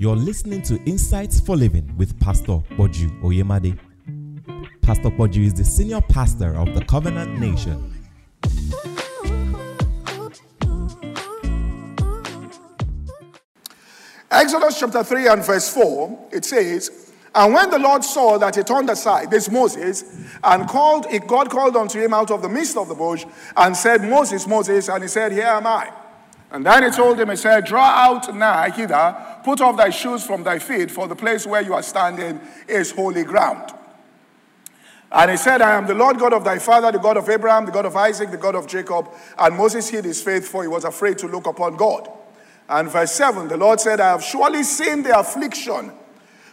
You're listening to Insights for Living with Pastor Poju Oyemade. Pastor Poju is the senior pastor of the Covenant Nation. Exodus chapter 3 and verse 4, it says, And when the Lord saw that he turned aside, this Moses, and called, God called unto him out of the midst of the bush, and said, Moses, Moses, and he said, Here am I. And then he told him, he said, Draw out now hither, put off thy shoes from thy feet, for the place where you are standing is holy ground. And he said, I am the Lord God of thy father, the God of Abraham, the God of Isaac, the God of Jacob. And Moses hid his face, for he was afraid to look upon God. And verse 7, the Lord said, I have surely seen the affliction,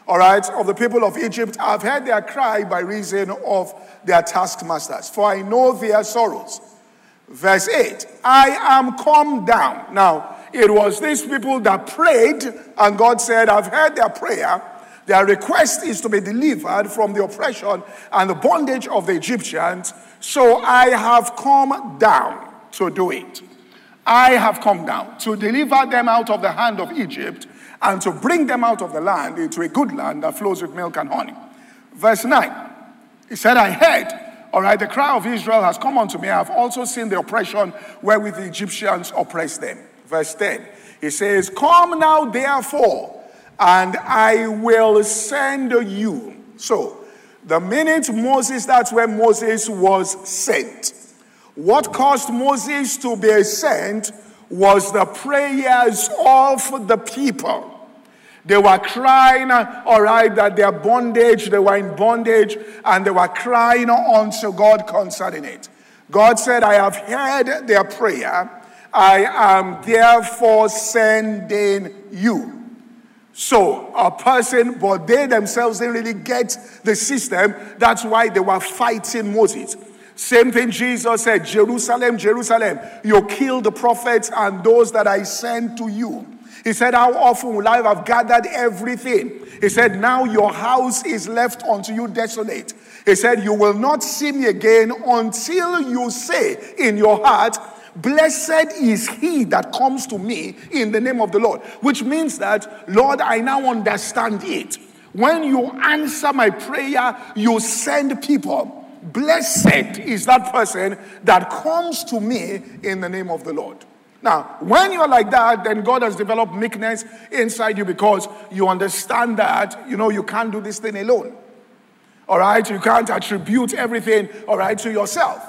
all right, of the people of Egypt. I have heard their cry by reason of their taskmasters, for I know their sorrows. Verse 8, I am come down. Now, it was these people that prayed, and God said, I've heard their prayer. Their request is to be delivered from the oppression and the bondage of the Egyptians. So I have come down to do it. I have come down to deliver them out of the hand of Egypt and to bring them out of the land into a good land that flows with milk and honey. Verse 9, he said, I heard, all right, the cry of Israel has come unto me. I have also seen the oppression wherewith the Egyptians oppress them. Verse 10, he says, Come now, therefore, and I will send you. So, the minute Moses, that's where Moses was sent. What caused Moses to be sent was the prayers of the people. They were crying, all right, that their bondage, they were in bondage, and they were crying unto God concerning it. God said, I have heard their prayer. I am therefore sending you. So, a person, but they themselves didn't really get the system. That's why they were fighting Moses. Same thing Jesus said Jerusalem, Jerusalem, you kill the prophets and those that I send to you. He said, How often will I have gathered everything? He said, Now your house is left unto you desolate. He said, You will not see me again until you say in your heart, Blessed is he that comes to me in the name of the Lord. Which means that, Lord, I now understand it. When you answer my prayer, you send people. Blessed is that person that comes to me in the name of the Lord. Now, when you're like that, then God has developed meekness inside you because you understand that, you know, you can't do this thing alone. All right? You can't attribute everything, all right, to yourself.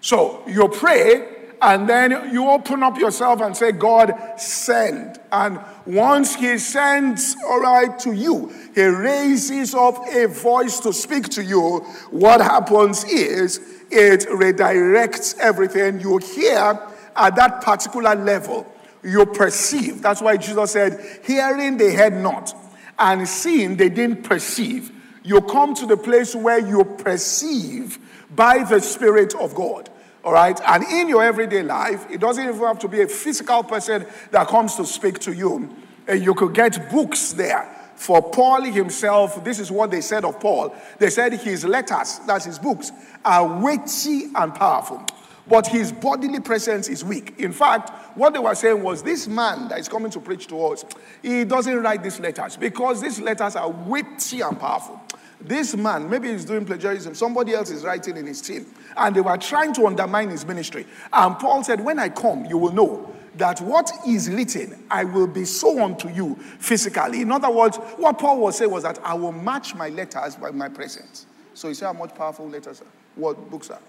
So you pray and then you open up yourself and say, God, send. And once He sends, all right, to you, He raises up a voice to speak to you. What happens is it redirects everything you hear at that particular level. You perceive. That's why Jesus said, Hearing they heard not, and seeing they didn't perceive. You come to the place where you perceive by the Spirit of God. All right? And in your everyday life, it doesn't even have to be a physical person that comes to speak to you. And you could get books there. For Paul himself, this is what they said of Paul. They said his letters, that's his books, are weighty and powerful. But his bodily presence is weak. In fact, what they were saying was this man that is coming to preach to us, he doesn't write these letters because these letters are weighty and powerful. This man, maybe he's doing plagiarism, somebody else is writing in his team. And they were trying to undermine his ministry. And Paul said, When I come, you will know that what is written, I will be so unto you physically. In other words, what Paul was saying was that I will match my letters by my presence. So you see how much powerful letters are, what books are.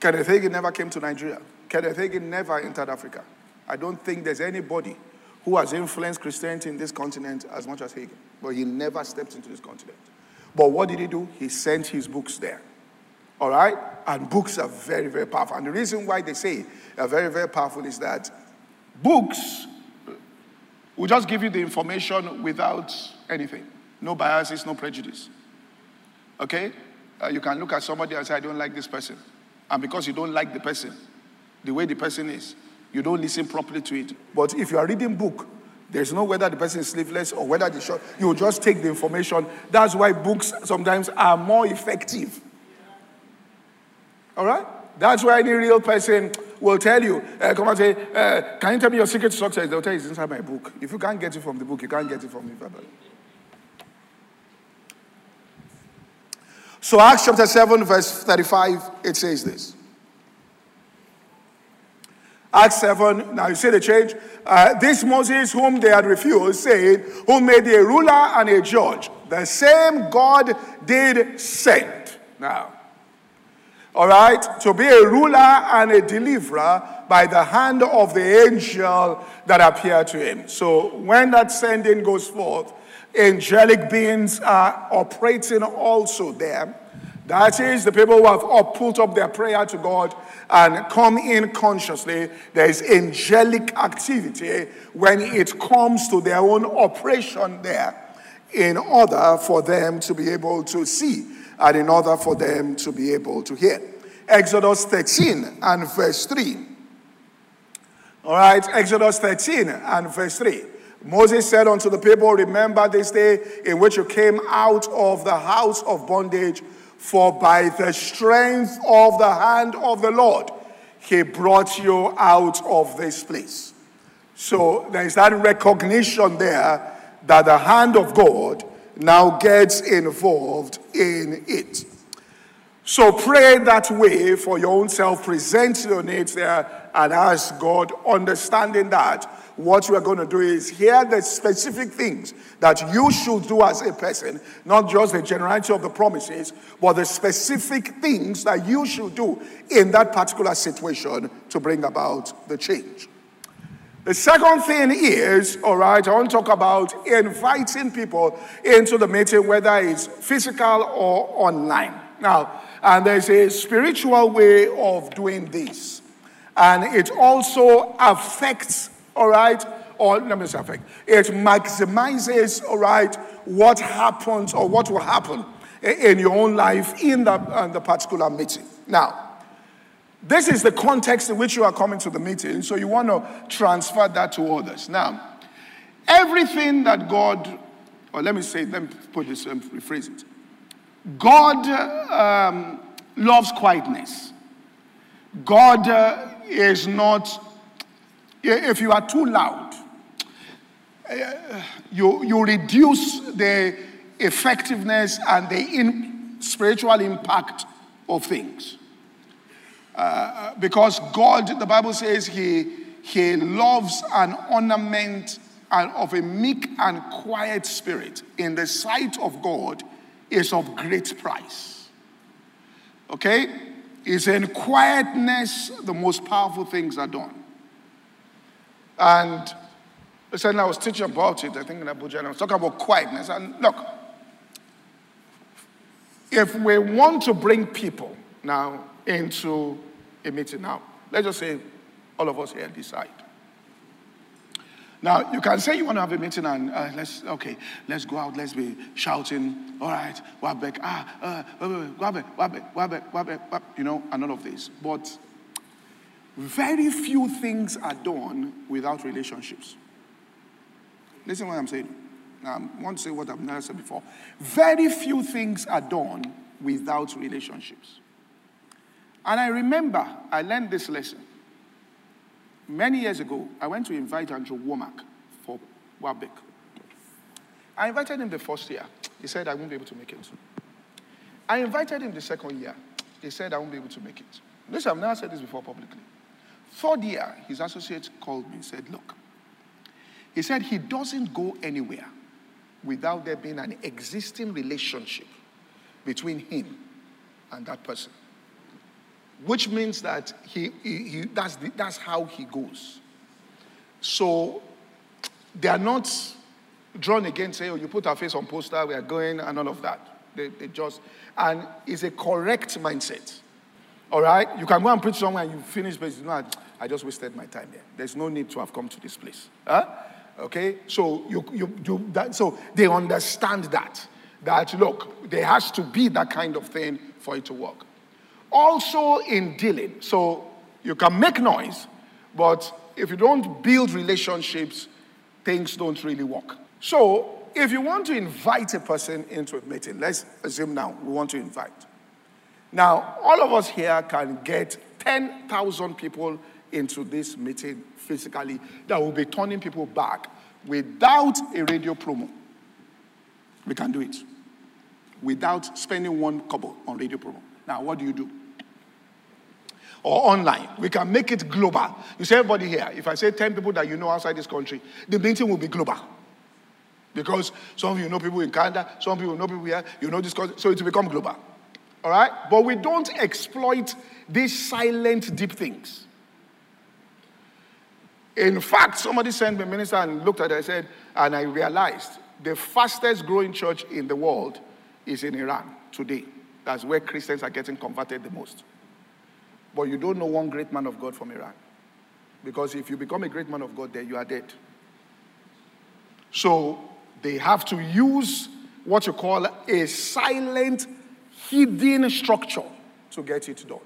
Kenneth Hagin never came to Nigeria. Kenneth Hagin never entered Africa. I don't think there's anybody who has influenced Christianity in this continent as much as Hagin. But he never stepped into this continent. But what did he do? He sent his books there. All right? And books are very, very powerful. And the reason why they say are very, very powerful is that books will just give you the information without anything. No biases, no prejudice. Okay? Uh, you can look at somebody and say, I don't like this person. And because you don't like the person, the way the person is, you don't listen properly to it. But if you are reading book, there's no whether the person is sleeveless or whether the short. You just take the information. That's why books sometimes are more effective. All right? That's why any real person, will tell you, uh, come and say, uh, Can you tell me your secret success? They'll tell you it's inside my book. If you can't get it from the book, you can't get it from me. Verbally. So, Acts chapter 7, verse 35, it says this. Acts 7, now you see the change. Uh, this Moses, whom they had refused, saying, Who made a ruler and a judge, the same God did send. Now, all right, to be a ruler and a deliverer by the hand of the angel that appeared to him. So when that sending goes forth, angelic beings are operating also there. That is, the people who have put up their prayer to God and come in consciously, there is angelic activity when it comes to their own operation there in order for them to be able to see and in order for them to be able to hear. Exodus 13 and verse 3. All right, Exodus 13 and verse 3. Moses said unto the people, Remember this day in which you came out of the house of bondage for by the strength of the hand of the Lord, he brought you out of this place. So there is that recognition there that the hand of God now gets involved in it. So pray that way for your own self, present your needs there, and ask God, understanding that what you are going to do is hear the specific things that you should do as a person, not just the generality of the promises, but the specific things that you should do in that particular situation to bring about the change. The second thing is, all right, I want to talk about inviting people into the meeting, whether it's physical or online. Now, and there's a spiritual way of doing this. And it also affects all right, or let me say affect. It maximizes, all right, what happens or what will happen in your own life in the, in the particular meeting. Now, this is the context in which you are coming to the meeting, so you want to transfer that to others. Now, everything that God, or let me say, let me put this, and rephrase it. God um, loves quietness. God uh, is not if you are too loud, uh, you, you reduce the effectiveness and the in, spiritual impact of things. Uh, because God, the Bible says, He, he loves an ornament of a meek and quiet spirit in the sight of God is of great price. Okay? It's in quietness the most powerful things are done. And said I was teaching about it, I think in Abuja, and I was talking about quietness. And look, if we want to bring people now into a meeting now, let's just say all of us here decide. Now, you can say you want to have a meeting and uh, let's, okay, let's go out, let's be shouting, all right, WAFBEC, ah, uh, WAFBEC, WAFBEC, WAFBEC, WAFBEC, you know, and all of this. But very few things are done without relationships. Listen what I'm saying. I want to say what I've never said before. Very few things are done without relationships. And I remember I learned this lesson. Many years ago, I went to invite Andrew Wommack for WAFBEC. I invited him the first year. He said, I won't be able to make it. I invited him the second year. He said, I won't be able to make it. Listen, I've never said this before publicly. Third year, his associate called me and said, Look, he said he doesn't go anywhere without there being an existing relationship between him and that person. Which means that he, he, he that's, the, that's how he goes. So they are not drawn against, say, oh, you put our face on poster, we are going, and all of that. They, they just, and it's a correct mindset. All right? You can go and preach somewhere and you finish, but you know, I just wasted my time there. There's no need to have come to this place. Huh? Okay? So you, you, you that, so they understand that. That look, there has to be that kind of thing for it to work. Also in dealing, so you can make noise, but if you don't build relationships, things don't really work. So if you want to invite a person into a meeting, let's assume now we want to invite. Now, all of us here can get 10,000 people into this meeting physically that will be turning people back without a radio promo. We can do it without spending one kobo on radio promo. Now, what do you do? Or online. We can make it global. You see, everybody here, if I say 10 people that you know outside this country, the meeting will be global. Because some of you know people in Canada, some people know people here, you know this, country, so it will become global. All right? But we don't exploit these silent, deep things. In fact, somebody sent me a minister and looked at it and said, and I realized the fastest growing church in the world is in Iran today. That's where Christians are getting converted the most. But you don't know one great man of God from Iraq. Because if you become a great man of God there, you are dead. So they have to use what you call a silent, hidden structure to get it done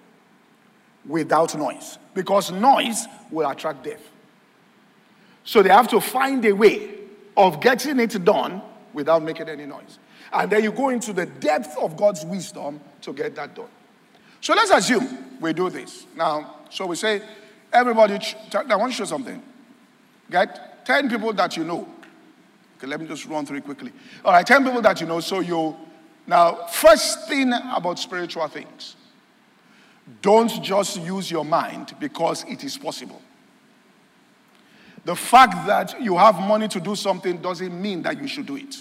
without noise. Because noise will attract death. So they have to find a way of getting it done without making any noise. And then you go into the depth of God's wisdom to get that done. So let's assume we do this. Now, so we say, everybody, I want to show something. Get 10 people that you know. Okay, let me just run through it quickly. All right, 10 people that you know. So you, now, first thing about spiritual things don't just use your mind because it is possible. The fact that you have money to do something doesn't mean that you should do it.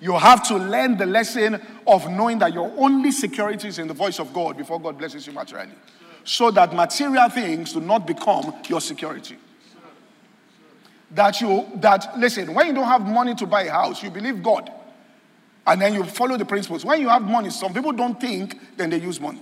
You have to learn the lesson of knowing that your only security is in the voice of God before God blesses you materially. So that material things do not become your security. That you, that, listen, when you don't have money to buy a house, you believe God. And then you follow the principles. When you have money, some people don't think, then they use money.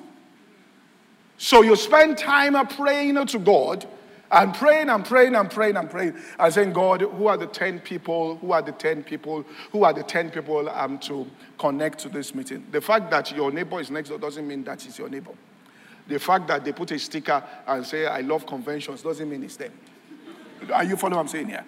So you spend time praying to God and praying I'm praying I'm praying I'm praying and saying, God, who are the 10 people? Who are the 10 people? Who are the 10 people I'm to connect to this meeting? The fact that your neighbor is next door doesn't mean that is your neighbor. The fact that they put a sticker and say, I love conventions doesn't mean it's them. Are you following what I'm saying here?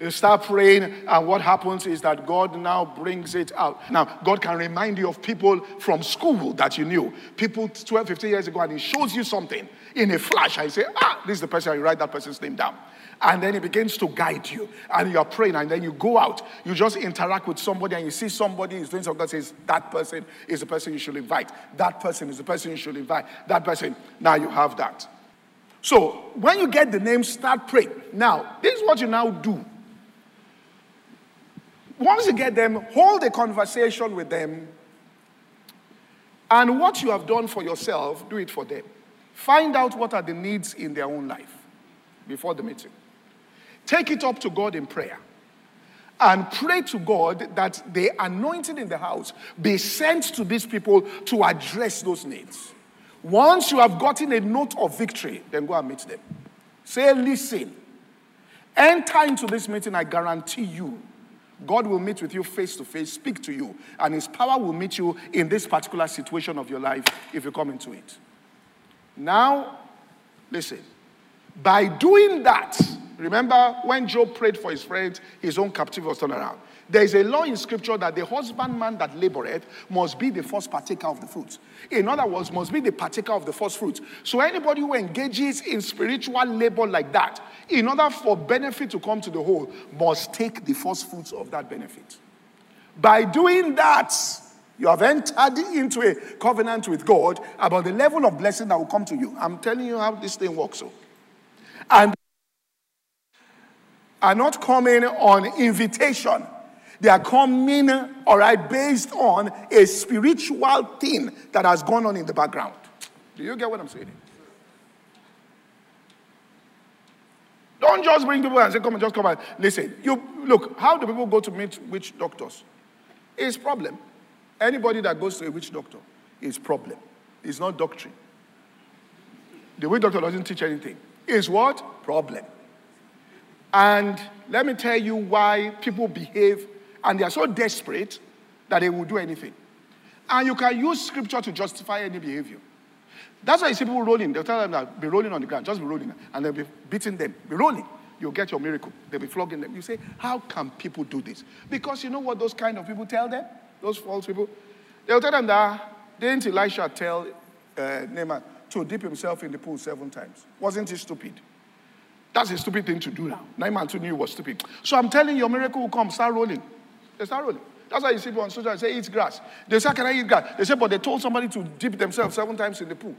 You start praying, and what happens is that God now brings it out. Now, God can remind you of people from school that you knew, people 12, 15 years ago, and He shows you something in a flash. I say, ah, this is the person, you write that person's name down. And then He begins to guide you, and you're praying, and then you go out, you just interact with somebody, and you see somebody is doing something. God says, that person is the person you should invite. That person is the person you should invite. That person, now you have that. So when you get the name, start praying. Now, this is what you now do once you get them, hold a conversation with them. And what you have done for yourself, do it for them. Find out what are the needs in their own life before the meeting. Take it up to God in prayer. And pray to God that the anointing in the house be sent to these people to address those needs. Once you have gotten a note of victory, then go and meet them. Say, listen, enter into this meeting, I guarantee you God will meet with you face to face, speak to you, and His power will meet you in this particular situation of your life if you come into it. Now, listen, by doing that, remember when Job prayed for his friends, his own captivity was turned around. There is a law in scripture that the husbandman that laboreth must be the first partaker of the fruits. In other words, must be the partaker of the first fruits. So anybody who engages in spiritual labor like that, in order for benefit to come to the whole, must take the first fruits of that benefit. By doing that, you have entered into a covenant with God about the level of blessing that will come to you. I'm telling you how this thing works. So. And are not coming on invitation they are coming, all right, based on a spiritual thing that has gone on in the background. Do you get what I'm saying? Don't just bring people and say, come and just come and listen. You look, how do people go to meet witch doctors? It's problem. Anybody that goes to a witch doctor is problem. It's not doctrine. The witch doctor doesn't teach anything. It's what? Problem. And let me tell you why people behave and they are so desperate that they will do anything. And you can use scripture to justify any behavior. That's why you see people rolling. They'll tell them that be rolling on the ground, just be rolling. And they'll be beating them. Be rolling. You'll get your miracle. They'll be flogging them. You say, How can people do this? Because you know what those kind of people tell them? Those false people? They'll tell them that didn't Elisha tell uh, Naaman, to dip himself in the pool seven times. Wasn't he stupid? That's a stupid thing to do now. Naaman too knew it was stupid. So I'm telling you, your miracle will come. Start rolling. Start rolling. That's why you see people on social say, eat grass. They say, can I eat grass? They say, but they told somebody to dip themselves seven times in the pool.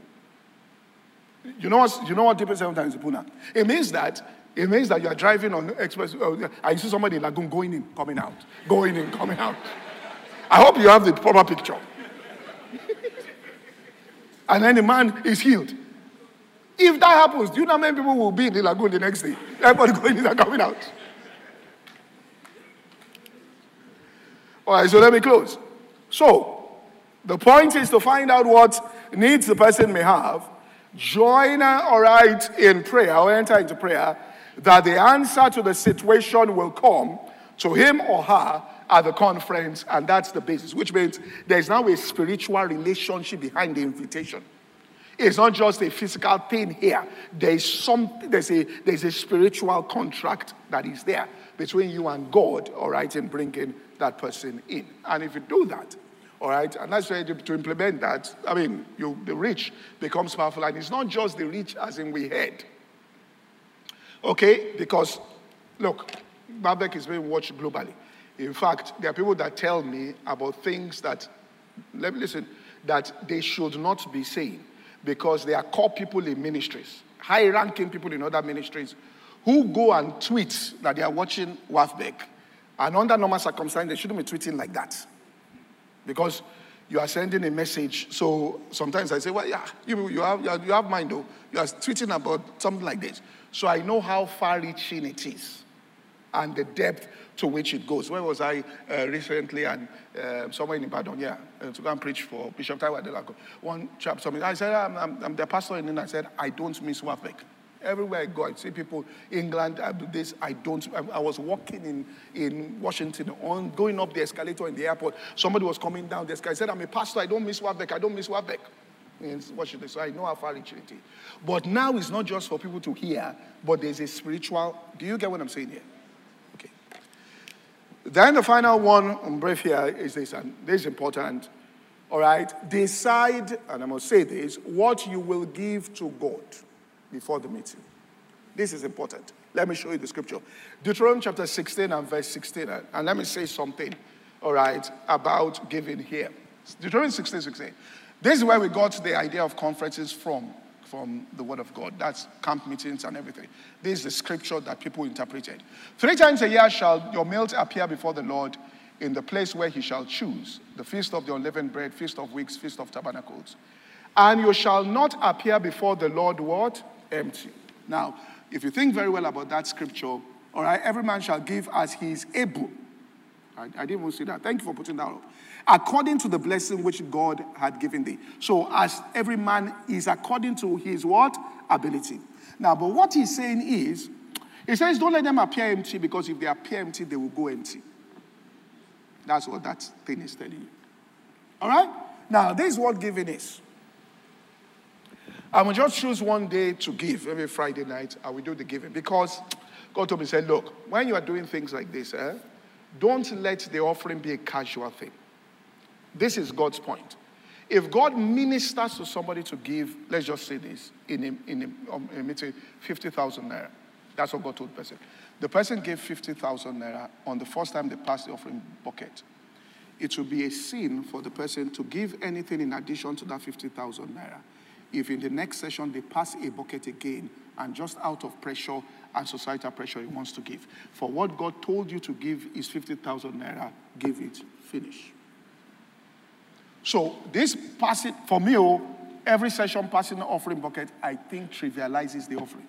You know what, you know what dipping seven times in the pool now? It means that it means that you are driving on express. Uh, I see somebody in Lagoon going in, coming out, going in, coming out. I hope you have the proper picture. and then the man is healed. If that happens, do you know how many people will be in the lagoon the next day? Everybody going in and coming out. All right, so let me close. So, the point is to find out what needs the person may have, join, all right, in prayer or enter into prayer, that the answer to the situation will come to him or her at the conference, and that's the basis, which means there's now a spiritual relationship behind the invitation. It's not just a physical thing here. There's some there's a there's a spiritual contract that is there between you and God, all right, in bringing that person in. And if you do that, all right, and that's why to implement that, I mean, you, the rich becomes powerful. And it's not just the rich as in we head. Okay, because look, WAFBEC is being watched globally. In fact, there are people that tell me about things that, let me listen, that they should not be saying because they are core people in ministries, high ranking people in other ministries who go and tweet that they are watching WAFBEC. And under normal circumstances, they shouldn't be tweeting like that. Because you are sending a message. So sometimes I say, well, yeah, you, you, have, you have mind though. You are tweeting about something like this. So I know how far reaching it is and the depth to which it goes. Where was I uh, recently? And uh, somewhere in Ibadan, yeah, uh, to go and preach for Bishop Taiwo Adelako. One chap told me, I said, I'm, I'm, I'm the pastor in. I said, I don't miss WAFBEC. Everywhere I go, I see people, England, I do this, I don't. I, I, was walking in, in Washington, on going up the escalator in the airport. Somebody was coming down the escalator. I said, I'm a pastor, I don't miss WAFBEC, I don't miss WAFBEC. In Washington, so I know how far it is. But now it's not just for people to hear, but there's a spiritual. Do you get what I'm saying here? Okay. Then the final one, I'm brief here, is this, and this is important. All right, decide, and I must say this, what you will give to God before the meeting. This is important. Let me show you the scripture. Deuteronomy chapter 16 and verse 16. And let me say something, all right, about giving here. Deuteronomy 16, 16. This is where we got the idea of conferences from from the Word of God. That's camp meetings and everything. This is the scripture that people interpreted. Three times a year shall your meals appear before the Lord in the place where he shall choose the feast of the unleavened bread, feast of weeks, feast of tabernacles. And you shall not appear before the Lord what? Empty. Now, if you think very well about that scripture, all right, every man shall give as he is able. I, I didn't even see that. Thank you for putting that up according to the blessing which God had given thee. So, as every man is according to his what? Ability. Now, but what he's saying is, he says, don't let them appear empty because if they appear empty, they will go empty. That's what that thing is telling you. All right? Now, this is what giving is. I will just choose one day to give, every Friday night, I will do the giving. Because God told me, said, look, when you are doing things like this, eh, don't let the offering be a casual thing. This is God's point. If God ministers to somebody to give, let's just say this, in a, in a, um, a meeting, 50,000 naira. That's what God told the person. The person gave 50,000 naira on the first time they passed the offering bucket. It will be a sin for the person to give anything in addition to that 50,000 naira. If in the next session they pass a bucket again and just out of pressure and societal pressure he wants to give. For what God told you to give is 50,000 naira, give it, finish. So this passing, for me, oh, every session passing the offering bucket, I think trivializes the offering.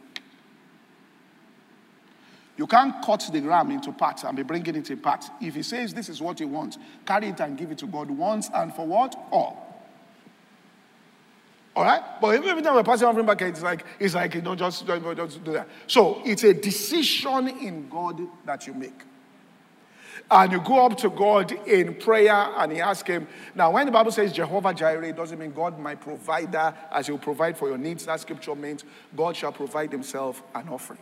You can't cut the ram into parts and be bringing it in parts. If he says this is what he wants, carry it and give it to God once and for what? All. All right? But every time we're passing offering bucket, it's like, it's like you don't just, don't just do that. So it's a decision in God that you make and you go up to God in prayer and you ask Him. Now, when the Bible says Jehovah Jireh, it doesn't mean God my provider, as He'll provide for your needs. That scripture means God shall provide Himself an offering.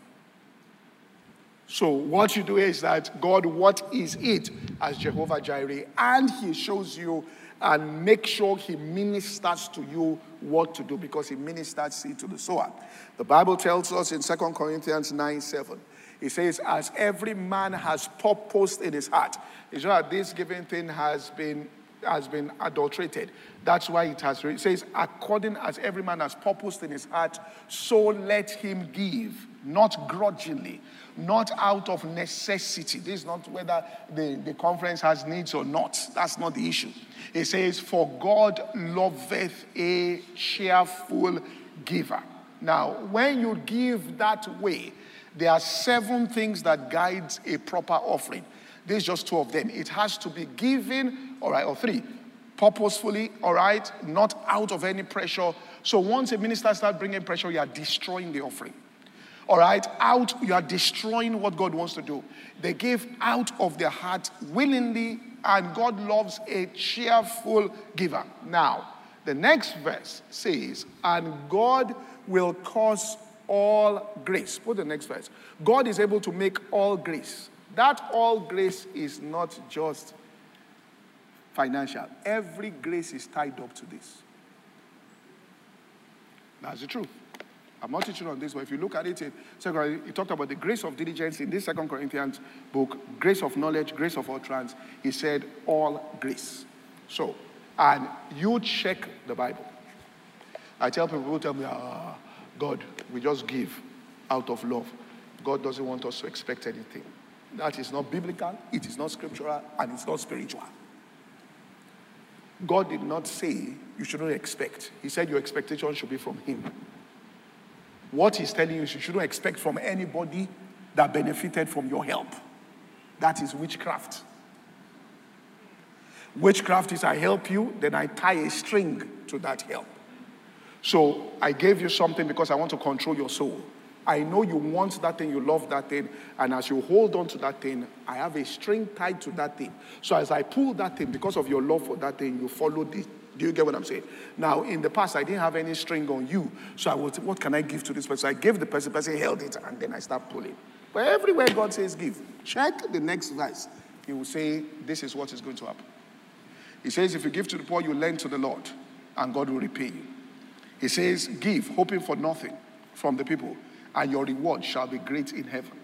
So what you do is that God, what is it as Jehovah Jireh? And he shows you and make sure he ministers to you what to do because he ministers it to the sower. The Bible tells us in 2 Corinthians 9 7, he says, As every man has purposed in his heart. It's not that this giving thing has been has been adulterated. That's why it has it says, according as every man has purposed in his heart, so let him give, not grudgingly, not out of necessity. This is not whether the, the conference has needs or not. That's not the issue. It says, For God loveth a cheerful giver. Now, when you give that way, there are seven things that guides a proper offering. There's just two of them. It has to be given, all right, or three, purposefully, all right, not out of any pressure. So once a minister starts bringing pressure, you are destroying the offering. All right, out, you are destroying what God wants to do. They gave out of their heart willingly, and God loves a cheerful giver. Now, the next verse says, and God will cause all grace. Put the next verse. God is able to make all grace. That all grace is not just financial, every grace is tied up to this. That's the truth. I'm not teaching on this, but if you look at it, he talked about the grace of diligence in this Second Corinthians book, grace of knowledge, grace of utterance. He said all grace. So, and you check the Bible. I tell people who tell me, ah, God, we just give out of love. God doesn't want us to expect anything. That is not biblical, it is not scriptural, and it's not spiritual. God did not say you shouldn't expect. He said your expectation should be from Him. What he's telling you is you shouldn't expect from anybody that benefited from your help. That is witchcraft. Witchcraft is I help you, then I tie a string to that help. So I gave you something because I want to control your soul. I know you want that thing, you love that thing, and as you hold on to that thing, I have a string tied to that thing. So as I pull that thing, because of your love for that thing, you follow the do you get what I'm saying? Now, in the past, I didn't have any string on you. So I was, what can I give to this person? I gave the person, the person held it, and then I start pulling. But everywhere God says give, check the next verse. He will say, This is what is going to happen. He says, If you give to the poor, you lend to the Lord, and God will repay you. He says, Give, hoping for nothing from the people, and your reward shall be great in heaven.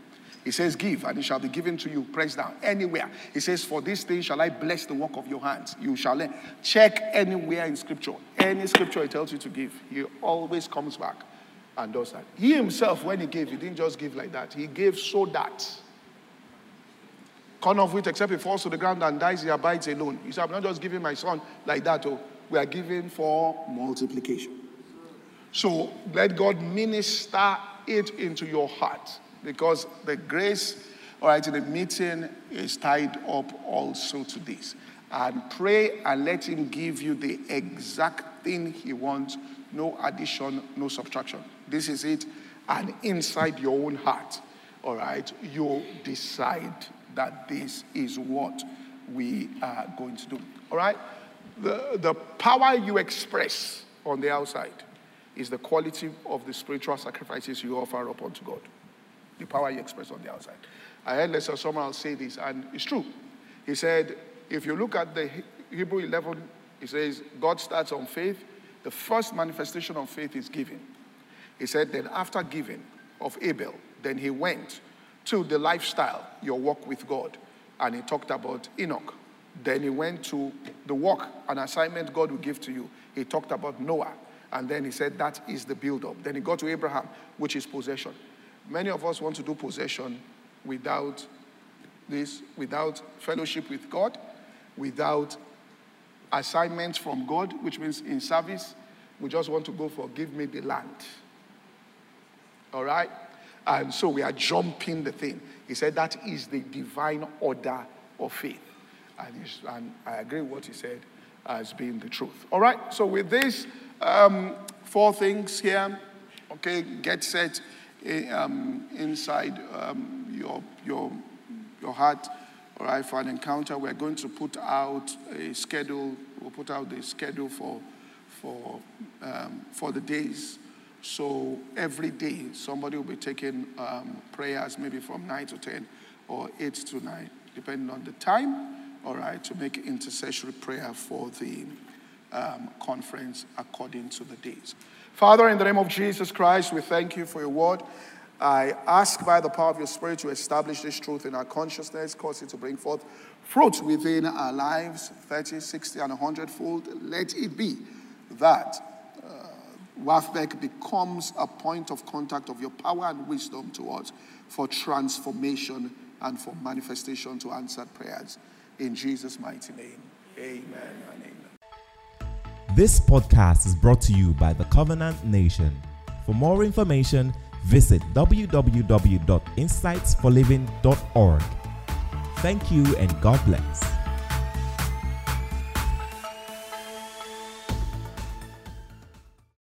He says, Give, and it shall be given to you, press down, anywhere. He says, For this thing shall I bless the work of your hands. You shall learn. Check anywhere in scripture. Any scripture he tells you to give, he always comes back and does that. He himself, when he gave, he didn't just give like that. He gave so that. Corn of wheat, except it falls to the ground and dies, he abides alone. He said, I'm not just giving my son like that. Oh, we are giving for multiplication. So let God minister it into your heart because the grace, all right, in the meeting is tied up also to this. And pray and let Him give you the exact thing He wants, no addition, no subtraction. This is it. And inside your own heart, all right, you decide that this is what we are going to do. All right? The, the power you express on the outside is the quality of the spiritual sacrifices you offer up unto God the power you express on the outside. I heard Lester Sumrall say this, and it's true. He said, if you look at the Hebrew 11, he says, God starts on faith. The first manifestation of faith is giving. He said, then after giving of Abel, then he went to the lifestyle, your walk with God. And he talked about Enoch. Then he went to the work, an assignment God will give to you. He talked about Noah. And then he said, that is the build up. Then he got to Abraham, which is possession. Many of us want to do possession without this, without fellowship with God, without assignments from God, which means in service. We just want to go for give me the land. All right? And so we are jumping the thing. He said that is the divine order of faith. And, and I agree what he said as being the truth. All right? So with this, um, four things here. Okay, get set um, inside um, your, your, your heart, all right, for an encounter. We're going to put out a schedule. We'll put out the schedule for, for, um, for the days, So every day, somebody will be taking um, prayers maybe from 9 to 10 or 8 to 9, depending on the time, all right, to make intercessory prayer for the um, conference according to the days. Father, in the name of Jesus Christ, we thank you for your word. I ask by the power of your Spirit to establish this truth in our consciousness, cause it to bring forth fruit within our lives 30, 60, and 100 fold. Let it be that uh, becomes a point of contact of your power and wisdom to us for transformation and for manifestation to answered prayers. In Jesus' mighty name, amen amen. This podcast is brought to you by the Covenant Nation. For more information, visit www.insightsforliving.org. Thank you and God bless.